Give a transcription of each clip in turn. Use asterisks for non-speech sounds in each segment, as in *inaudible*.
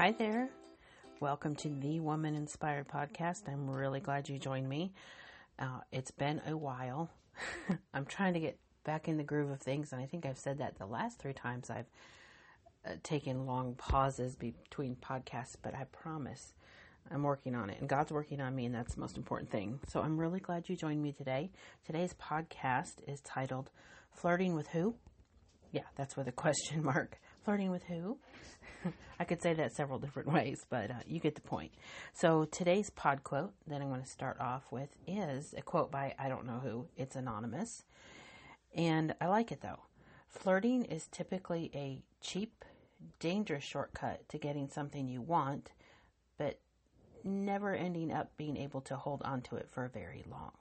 Hi there. Welcome to the Woman Inspired Podcast. I'm really glad you joined me. Uh, it's been a while. *laughs* I'm trying to get back in the groove of things, and I think I've said that the last three times I've uh, taken long pauses between podcasts, but I promise I'm working on it, and God's working on me, and that's the most important thing. So I'm really glad you joined me today. Today's podcast is titled Flirting with Who? Yeah, that's with a *laughs* question mark. Flirting with who? I could say that several different *laughs* ways, but uh, you get the point. So today's pod quote that I'm going to start off with is a quote by I don't know who. It's anonymous. And I like it though. Flirting is typically a cheap, dangerous shortcut to getting something you want, but never ending up being able to hold on to it for very long.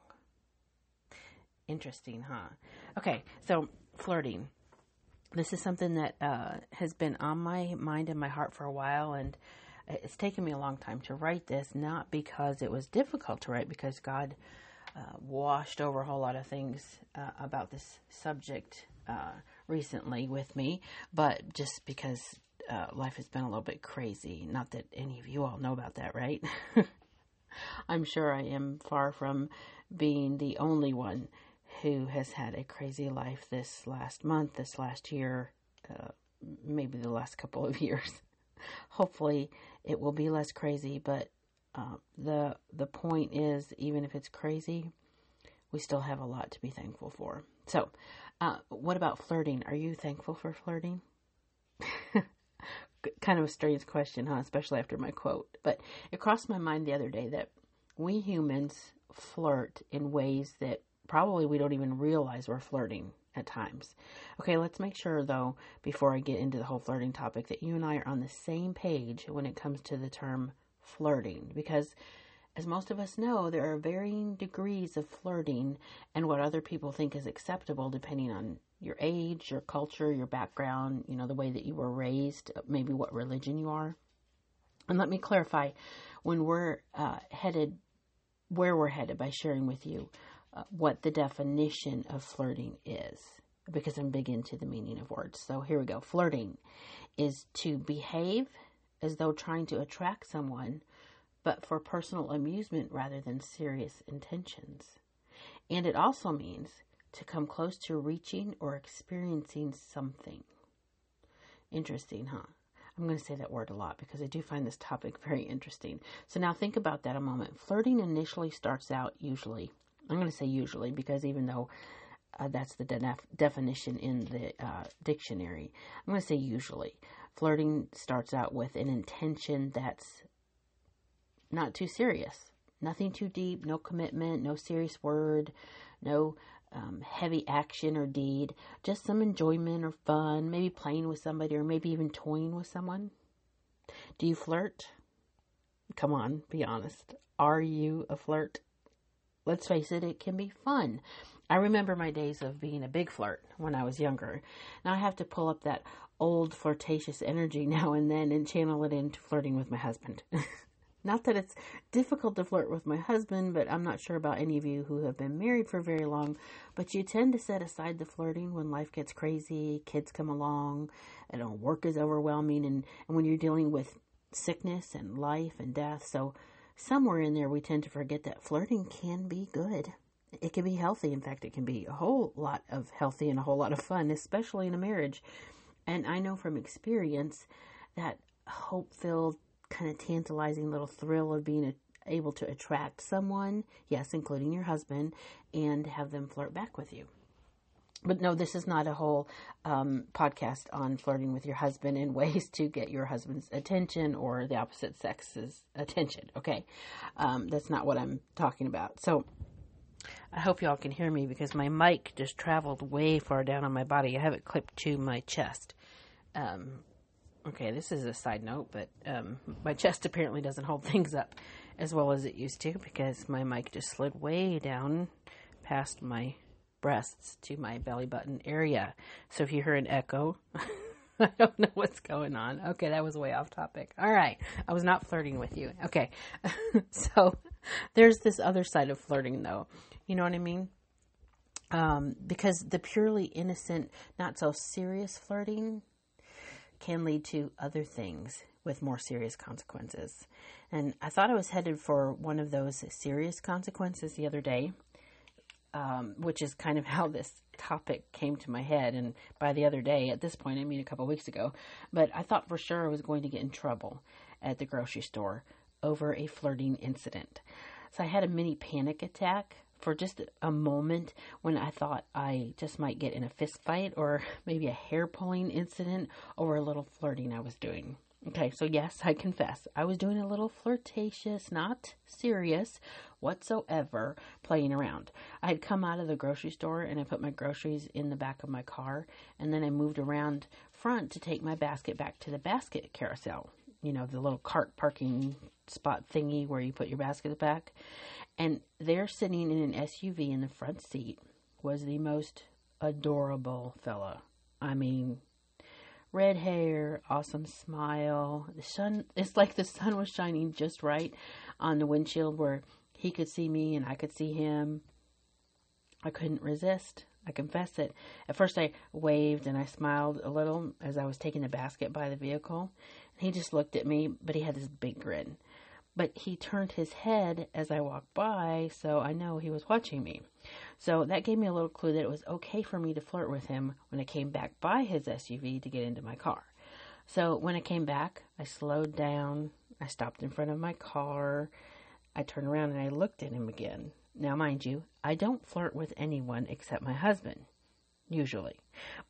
Interesting, huh? Okay, so flirting. This is something that uh, has been on my mind and my heart for a while, and it's taken me a long time to write this, not because it was difficult to write, because God uh, washed over a whole lot of things uh, about this subject uh, recently with me, but just because uh, life has been a little bit crazy. Not that any of you all know about that, right? *laughs* I'm sure I am far from being the only one who has had a crazy life this last month, this last year, uh, maybe the last couple of *laughs* years. Hopefully, it will be less crazy, but uh, the the point is, even if it's crazy, we still have a lot to be thankful for. So, uh, what about flirting? Are you thankful for flirting? *laughs* kind of a strange question, huh? Especially after my quote. But it crossed my mind the other day that we humans flirt in ways that probably we don't even realize we're flirting at times. Okay, let's make sure though, before I get into the whole flirting topic, that you and I are on the same page when it comes to the term flirting. Because as most of us know, there are varying degrees of flirting and what other people think is acceptable depending on your age, your culture, your background, you know, the way that you were raised, maybe what religion you are. And let me clarify when we're uh, headed, where we're headed by sharing with you Uh, what the definition of flirting is, because I'm big into the meaning of words. So here we go. Flirting is to behave as though trying to attract someone, but for personal amusement rather than serious intentions. And it also means to come close to reaching or experiencing something. Interesting, huh? I'm going to say that word a lot because I do find this topic *laughs* very interesting. So now think about that a moment. Flirting initially starts out usually, I'm going to say usually because even though uh, that's the de- definition in the uh, dictionary, I'm going to say usually. Flirting starts out with an intention that's not too serious. Nothing too deep, no commitment, no serious word, no um, heavy action or deed, just some enjoyment or fun, maybe playing with somebody or maybe even toying with someone? Do you flirt? Come on, be honest. Are you a flirt? Let's face it, it can be fun. I remember my days of being a big flirt when I was younger. Now I have to pull up that old flirtatious energy *laughs* now and then and channel it into flirting with my husband. *laughs* Not that it's difficult to flirt with my husband, but I'm not sure about any of you who have been married for very long. But you tend to set aside the flirting when life gets crazy, kids come along, and know, work is overwhelming, and, and when you're dealing with sickness and life and death. So somewhere in there, we tend to forget that flirting can be good. It can be healthy. In fact, it can be a whole lot of healthy and a whole lot of fun, especially in a marriage. And I know from experience that hope filled, kind of tantalizing little thrill of being able to attract someone, yes, including your husband, and have them flirt back with you. But no, this is not a whole um, podcast on flirting with your husband and *laughs* ways to get your husband's attention or the opposite sex's attention. Okay, um, that's not what I'm talking about. So I hope y'all can hear me because my mic just traveled way far down on my body. I have it clipped to my chest. Um, Okay, this is a side note, but um, my chest apparently doesn't hold *laughs* things up as well as it used to because my mic just slid way down past my breasts to my belly button area. So if you hear an echo, *laughs* I don't know what's going on. Okay, that was way off topic. All right, I was not flirting with you. Okay, *laughs* so there's this other side of flirting, though. You know what I mean? Um, because the purely innocent, not so serious flirting can lead to other things with more serious consequences. And I thought I was headed for one of those serious consequences the other day, um, which is kind of how this topic came to my head. And by the other day, at this point, I mean a couple weeks ago, but I thought for sure I was going to get in trouble at the grocery store over a flirting incident. So I had a mini panic attack for just a moment when I thought I just might get in a fist fight or *laughs* maybe a hair pulling incident over a little flirting I was doing. Okay, so yes, I confess, I was doing a little flirtatious, not serious whatsoever, playing around. I had come out of the grocery store and I put my groceries in the back of my car, and then I moved around front to take my basket back to the basket carousel. You know, the little cart parking spot thingy where you put your basket back. And there, sitting in an SUV in the front seat, was the most adorable fella. I mean, red hair, awesome smile. The sun, it's like the sun was shining just right on the windshield where he could see me and I could see him. I couldn't resist. I confess it. At first, I waved and I smiled a little as I was taking the basket by the vehicle. And he just looked at me, but he had this big grin. But he turned his head as I walked by, so I know he was watching me. So that gave me a little clue that it was okay for me to flirt with him when I came back by his SUV to get into my car. So when I came back, I slowed down. I stopped in front of my car. I turned around and I looked at him again. Now, mind you, I don't flirt with anyone except my husband, usually.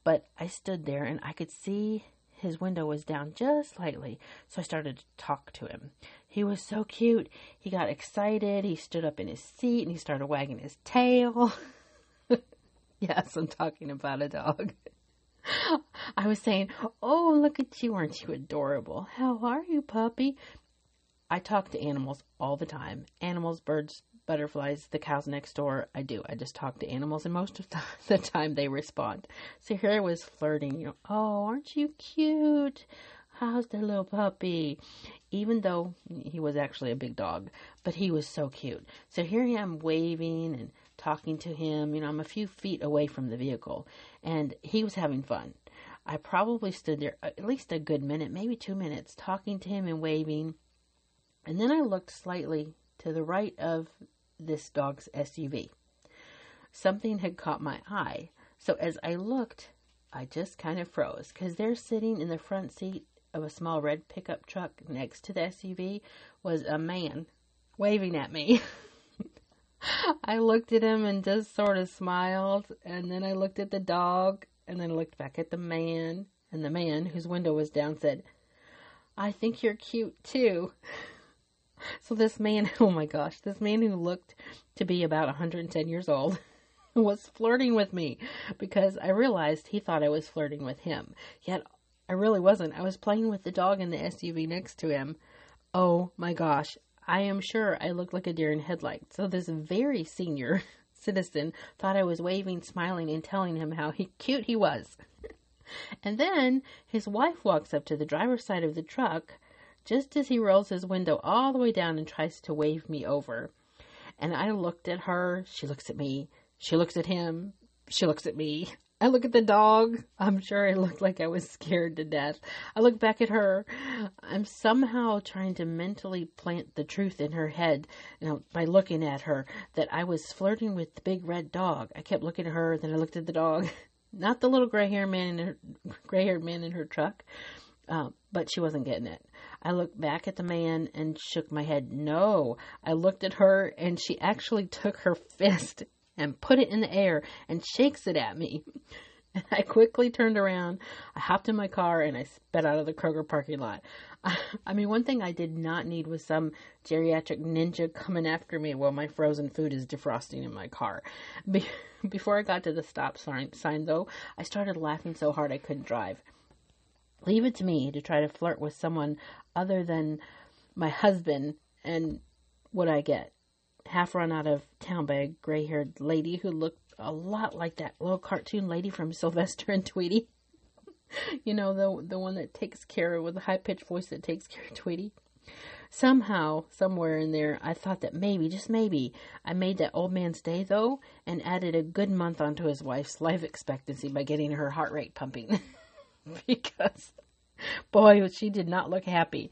But I stood there and I could see his window was down just slightly, so I started to talk to him. He was so cute. He got excited. He stood up in his seat and he started wagging his tail. *laughs* yes, I'm talking about a dog. *laughs* I was saying, Oh, look at you. Aren't you adorable? How are you, puppy? I talk to animals all the time animals, birds, butterflies, the cows next door. I do. I just talk to animals, and most of the *laughs* time they respond. So here I was flirting, you know, oh, aren't you cute? How's the little puppy? Even though he was actually a big dog, but he was so cute. So here I am waving and talking to him. You know, I'm a few feet away from the vehicle, and he was having fun. I probably stood there uh, at least a good minute, maybe two minutes, talking to him and waving. And then I looked slightly to the right of this dog's SUV. Something had caught my eye, so as I looked, I just kind of froze because there sitting in the front seat of a small red pickup truck next to the SUV was a man waving at me. *laughs* I looked at him and just sort of smiled, and then I looked at the dog, and then looked back at the man, and the man, whose window was down, said, I think you're cute too. So this man, *laughs* oh my gosh, this man who looked to be about 110 years old *laughs* was flirting with me because I realized he thought I was flirting with him. Yet I really wasn't. I was playing with the dog in the SUV next to him. Oh my gosh. I am sure I looked like a deer in headlights. So this very senior *laughs* citizen thought I was waving, smiling, and telling him how he, cute he was. and then his wife walks up to the driver's side of the truck just as he rolls his window all the way down and tries to wave me over. And I looked at her. She looks at me. She looks at him. She looks at me. I look at the dog. I'm sure I looked like I was scared to death. I look back at her. I'm somehow trying to mentally plant the truth in her head, you know, by looking at her that I was flirting with the big red dog. I kept looking at her, then I looked at the dog, *laughs* not the little gray-haired man in her gray-haired man in her truck, uh, but she wasn't getting it. I looked back at the man and shook my head. No, I looked at her and she actually took her fist and put it in the air and shakes it at me. *laughs* I quickly turned around, I hopped in my car, and I sped out of the Kroger parking lot. *laughs* I mean, one thing I did not need was some geriatric ninja coming after me while my frozen food is defrosting in my car. Be- *laughs* before I got to the stop sign, though, I started laughing so hard I couldn't drive. Leave it to me to try to flirt with someone other than my husband, and what I get half run out of town by a gray haired lady who looked a lot like that little cartoon lady from *laughs* Sylvester and Tweety. *laughs* you know, the the one that takes care of with the high pitched voice that takes care of Tweety. Somehow, somewhere in there, I thought that maybe, just maybe, I made that old man's day though, and added a good month onto his wife's life expectancy by getting her heart rate pumping. *laughs* *laughs* because Boy, she did not look happy.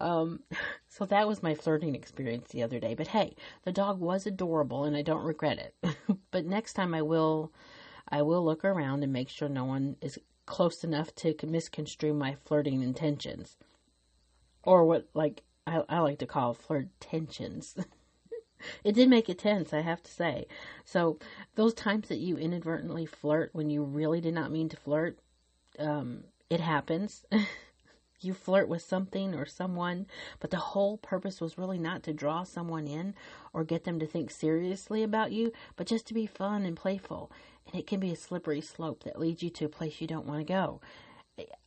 Um, so that was my flirting experience the other day. But hey, the dog was adorable and I don't regret it. *laughs* but next time I will, I will look around and make sure no one is close enough to misconstrue my flirting intentions. Or what, like, I, I like to call flirt tensions. *laughs* it did make it tense, I have to say. So, those times that you inadvertently flirt when you really did not mean to flirt, um, it happens. *laughs* you flirt with something or someone, but the whole purpose was really not to draw someone in or get them to think seriously about you, but just to be fun and playful. And it can be a slippery slope that leads you to a place you don't want to go.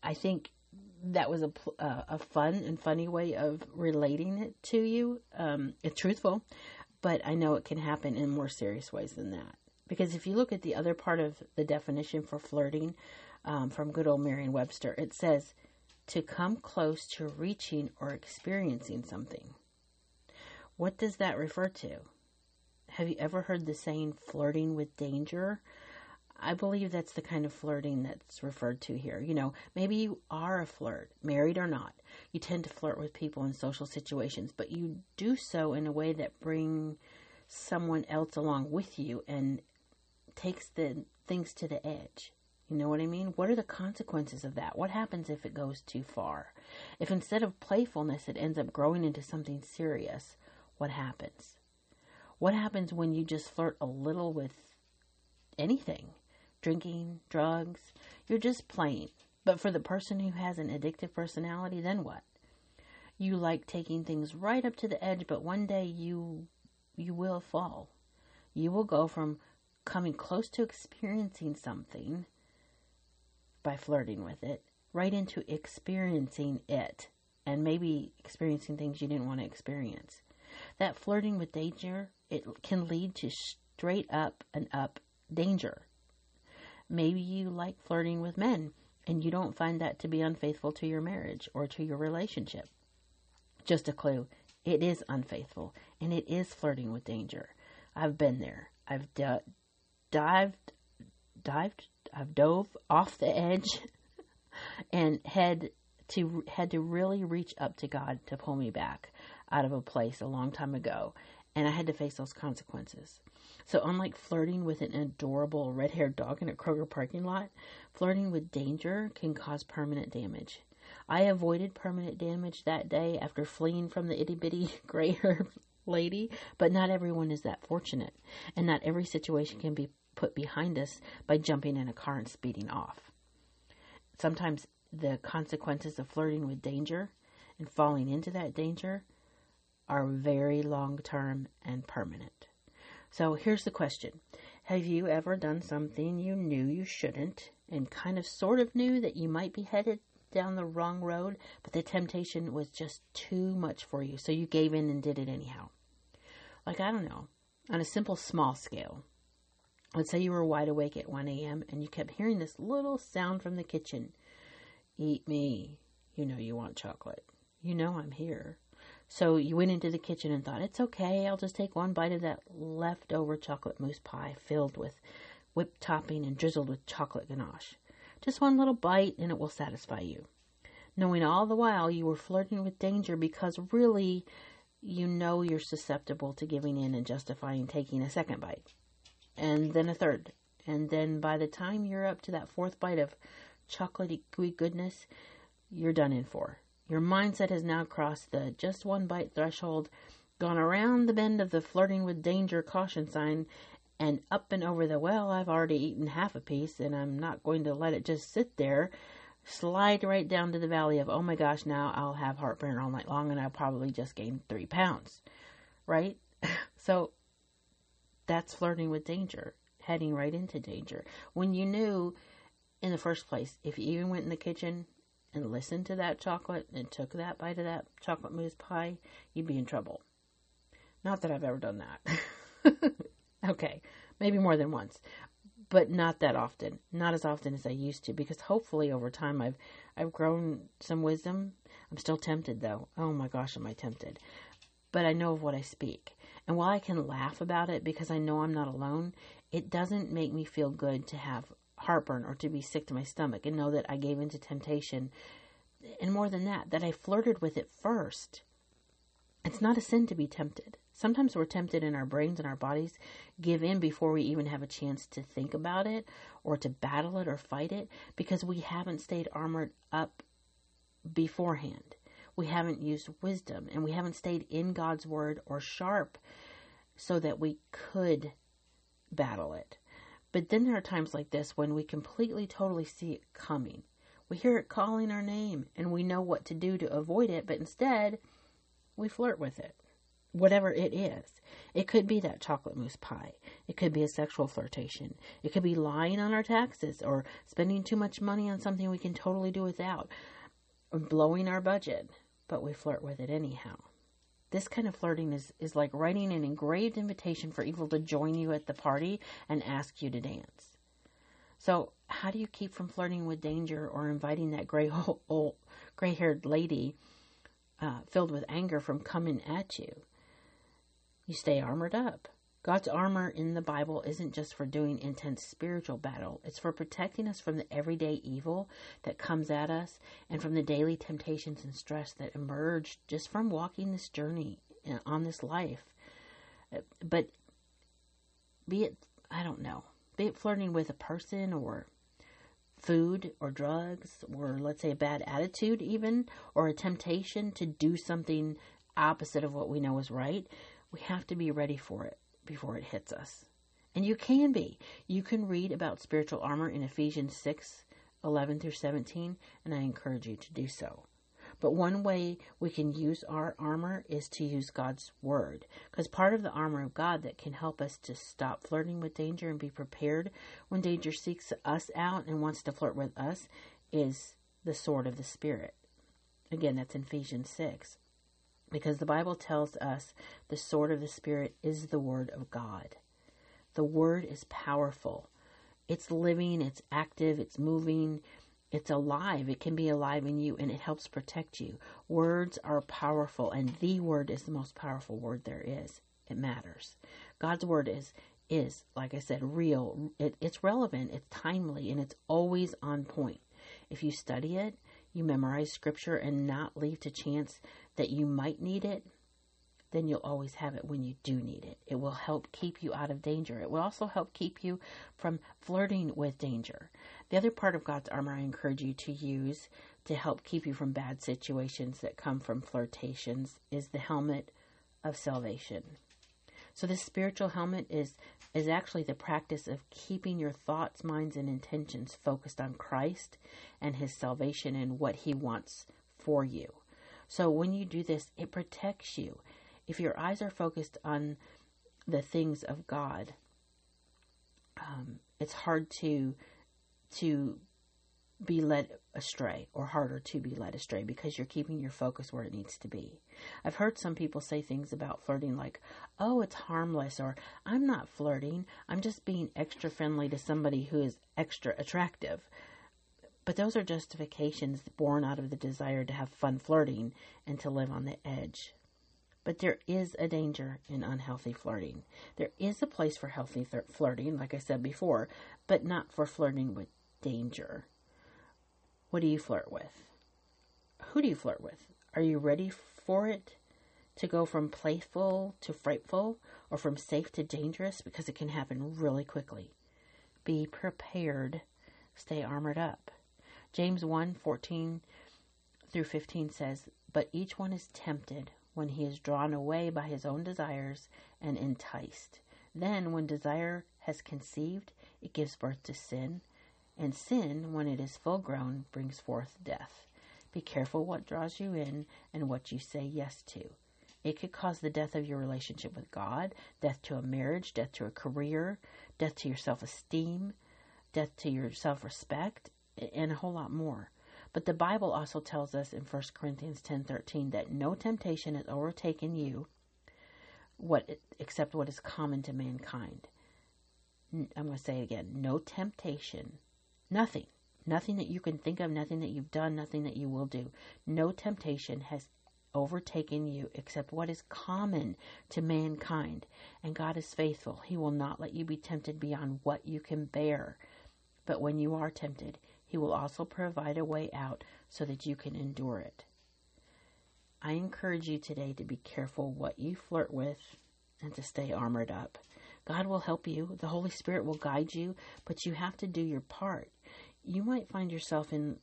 I think that was a, uh, a fun and funny way of relating it to you. Um, it's truthful, but I know it can happen in more serious ways than that. Because if you look at the other part of the definition for flirting um, from good old Merriam Webster, it says to come close to reaching or experiencing something. What does that refer to? Have you ever heard the saying flirting with danger? I believe that's the kind of flirting that's referred to here. You know, maybe you are a flirt, married or not. You tend to flirt with people in social situations, but you do so in a way that bring someone else along with you and takes the things to the edge. You know what I mean? What are the consequences of that? What happens if it goes too far? If instead of playfulness it ends up growing into something serious, what happens? What happens when you just flirt a little with anything? Drinking, drugs? You're just playing. But for the person who has an addictive personality, then what? You like taking things right up to the edge, but one day you you will fall. You will go from coming close to experiencing something by flirting with it right into experiencing it and maybe experiencing things you didn't want to experience. That flirting with danger, it can lead to straight up and up danger. Maybe you like flirting with men and you don't find that to be unfaithful to your marriage or to your relationship. Just a clue it is unfaithful and it is flirting with danger. I've been there. I've d- dived, dived, I've dove off the edge *laughs* and had to had to really reach up to God to pull me back out of a place a long time ago, and I had to face those consequences. So, unlike flirting with an adorable red haired dog in a Kroger parking lot, flirting with danger can cause permanent damage. I avoided permanent damage that day after fleeing from the itty bitty *laughs* gray haired lady, but not everyone is that fortunate, and not every situation can be put behind us by jumping in a car and speeding off. Sometimes the consequences of flirting with danger and falling into that danger are very long term and permanent. So here's the question Have you ever done something you knew you shouldn't and kind of sort of knew that you might be headed down the wrong road, but the temptation was just too much for you, so you gave in and did it anyhow? Like, I don't know, on a simple small scale, Let's say you were wide awake at 1 a.m. and you kept hearing this little sound from the kitchen Eat me. You know you want chocolate. You know I'm here. So you went into the kitchen and thought, it's okay, I'll just take one bite of that leftover chocolate mousse pie filled with whipped topping and drizzled with chocolate ganache. Just one little bite and it will satisfy you. Knowing all the while you were flirting with danger because really you know you're susceptible to giving in and justifying taking a second bite and then a third. And then by the time you're up to that fourth bite of chocolatey goodness, you're done in for. Your mindset has now crossed the just one bite threshold, gone around the bend of the flirting with danger caution sign, and up and over the well, I've already eaten half a piece and I'm not going to let it just sit there. Slide right down to the valley of, oh my gosh, now I'll have heartburn all night long and I'll probably just gain three pounds. Right? *laughs* so that's flirting with danger, heading right into danger. When you knew in the first place, if you even went in the kitchen and listened to that chocolate and took that bite of that chocolate mousse pie, you'd be in trouble. Not that I've ever done that. *laughs* okay, maybe more than once, but not that often. Not as often as I used to because hopefully over time I've I've grown some wisdom. I'm still tempted though. Oh my gosh, am I tempted? But I know of what I speak. And while I can laugh about it because I know I'm not alone, it doesn't make me feel good to have heartburn or to be sick to my stomach and know that I gave in to temptation and more than that, that I flirted with it first. It's not a sin to be tempted. Sometimes we're tempted in our brains and our bodies give in before we even have a chance to think about it or to battle it or fight it because we haven't stayed armored up beforehand. We haven't used wisdom and we haven't stayed in God's word or sharp so that we could battle it. But then there are times like this when we completely, totally see it coming. We hear it calling our name and we know what to do to avoid it, but instead we flirt with it. Whatever it is. It could be that chocolate mousse pie. It could be a sexual flirtation. It could be lying on our taxes or spending too much money on something we can totally do without or blowing our budget. But we flirt with it anyhow. This kind of flirting is, is like writing an engraved invitation for evil to join you at the party and ask you to dance. So, how do you keep from flirting with danger or inviting that gray *laughs* old, gray-haired lady uh, filled with anger from coming at you? You stay armored up. God's armor in the Bible isn't just for doing intense spiritual battle. It's for protecting us from the everyday evil that comes at us and from the daily temptations and stress that emerge just from walking this journey uh, on this life. Uh, but be it, I don't know, be it flirting with a person or food or drugs or let's say a bad attitude even or a temptation to do something opposite of what we know is right, we have to be ready for it before it hits us. And you can be. You can read about spiritual armor in Ephesians 6 11 through 17, and I encourage you to do so. But one way we can use our armor is to use God's word. Because part of the armor of God that can help us to stop flirting with danger and be prepared when danger seeks us out and wants to flirt with us is the sword of the Spirit. Again, that's in Ephesians 6. Because the Bible tells us the sword of the Spirit is the word of God. The word is powerful. It's living, it's active, it's moving, it's alive. It can be alive in you and it helps protect you. Words are powerful and the word is the most powerful word there is. It matters. God's word is is like I said real. It, it's relevant, it's timely and it's always on point. If you study it, you memorize scripture and not leave to chance that you might need it, then you'll always have it when you do need it. It will help keep you out of danger. It will also help keep you from flirting with danger. The other part of God's armor I encourage you to use to help keep you from bad situations that come from flirtations is the helmet of salvation. So this spiritual helmet is is actually the practice of keeping your thoughts, minds and intentions focused on Christ and his salvation and what he wants for you. So when you do this, it protects you. If your eyes are focused on the things of God, um, it's hard to to be led astray or harder to be led astray because you're keeping your focus where it needs to be. I've heard some people say things about flirting like, oh, it's harmless, or I'm not flirting, I'm just being extra friendly to somebody who is extra attractive. But those are justifications born out of the desire to have fun flirting and to live on the edge. But there is a danger in unhealthy flirting. There is a place for healthy th- flirting, like I said before, but not for flirting with danger. What do you flirt with? Who do you flirt with? Are you ready for it to go from playful to frightful or from safe to dangerous? Because it can happen really quickly. Be prepared. Stay armored up. James 1 14 through 15 says, But each one is tempted when he is drawn away by his own desires and enticed. Then, when desire has conceived, it gives birth to sin and sin, when it is full grown, brings forth death. Be careful what draws you in and what you say yes to. It could cause the death of your relationship with God, death to a marriage, death to a career, death to your self esteem, death to your self respect, and a whole lot more. But the Bible also tells us in 1 Corinthians 10:13 that no temptation has overtaken you what except what is common to mankind. I'm going to say it again. No temptation Nothing. Nothing that you can think of, nothing that you've done, nothing that you will do. No temptation has overtaken you except what is common to mankind. And God is faithful. He will not let you be tempted beyond what you can bear. But when you are tempted, He will also provide a way out so that you can endure it. I encourage you today to be careful what you flirt with and to stay armored up. God will help you, the Holy Spirit will guide you, but you have to do your part. You might find yourself in,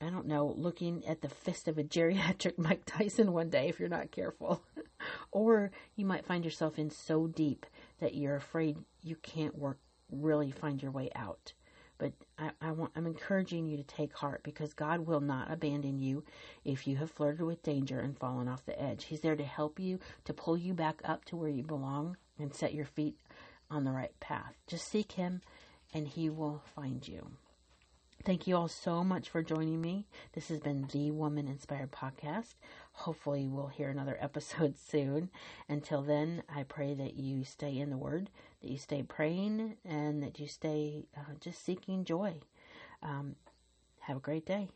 I don't know, looking at the fist of a geriatric *laughs* Mike Tyson one day if you're not careful. *laughs* or you might find yourself in so deep that you're afraid you can't work, really find your way out. But I, I want, I'm encouraging you to take heart because God will not abandon you if you have flirted with danger and fallen off the edge. He's there to help you, to pull you back up to where you belong and set your feet on the right path. Just seek Him and He will find you. Thank you all so much for joining me. This has been the Woman Inspired Podcast. Hopefully, we'll hear another *laughs* episode soon. Until then, I pray that you stay in the Word, that you stay praying, and that you stay uh, just seeking joy. Um, have a great day.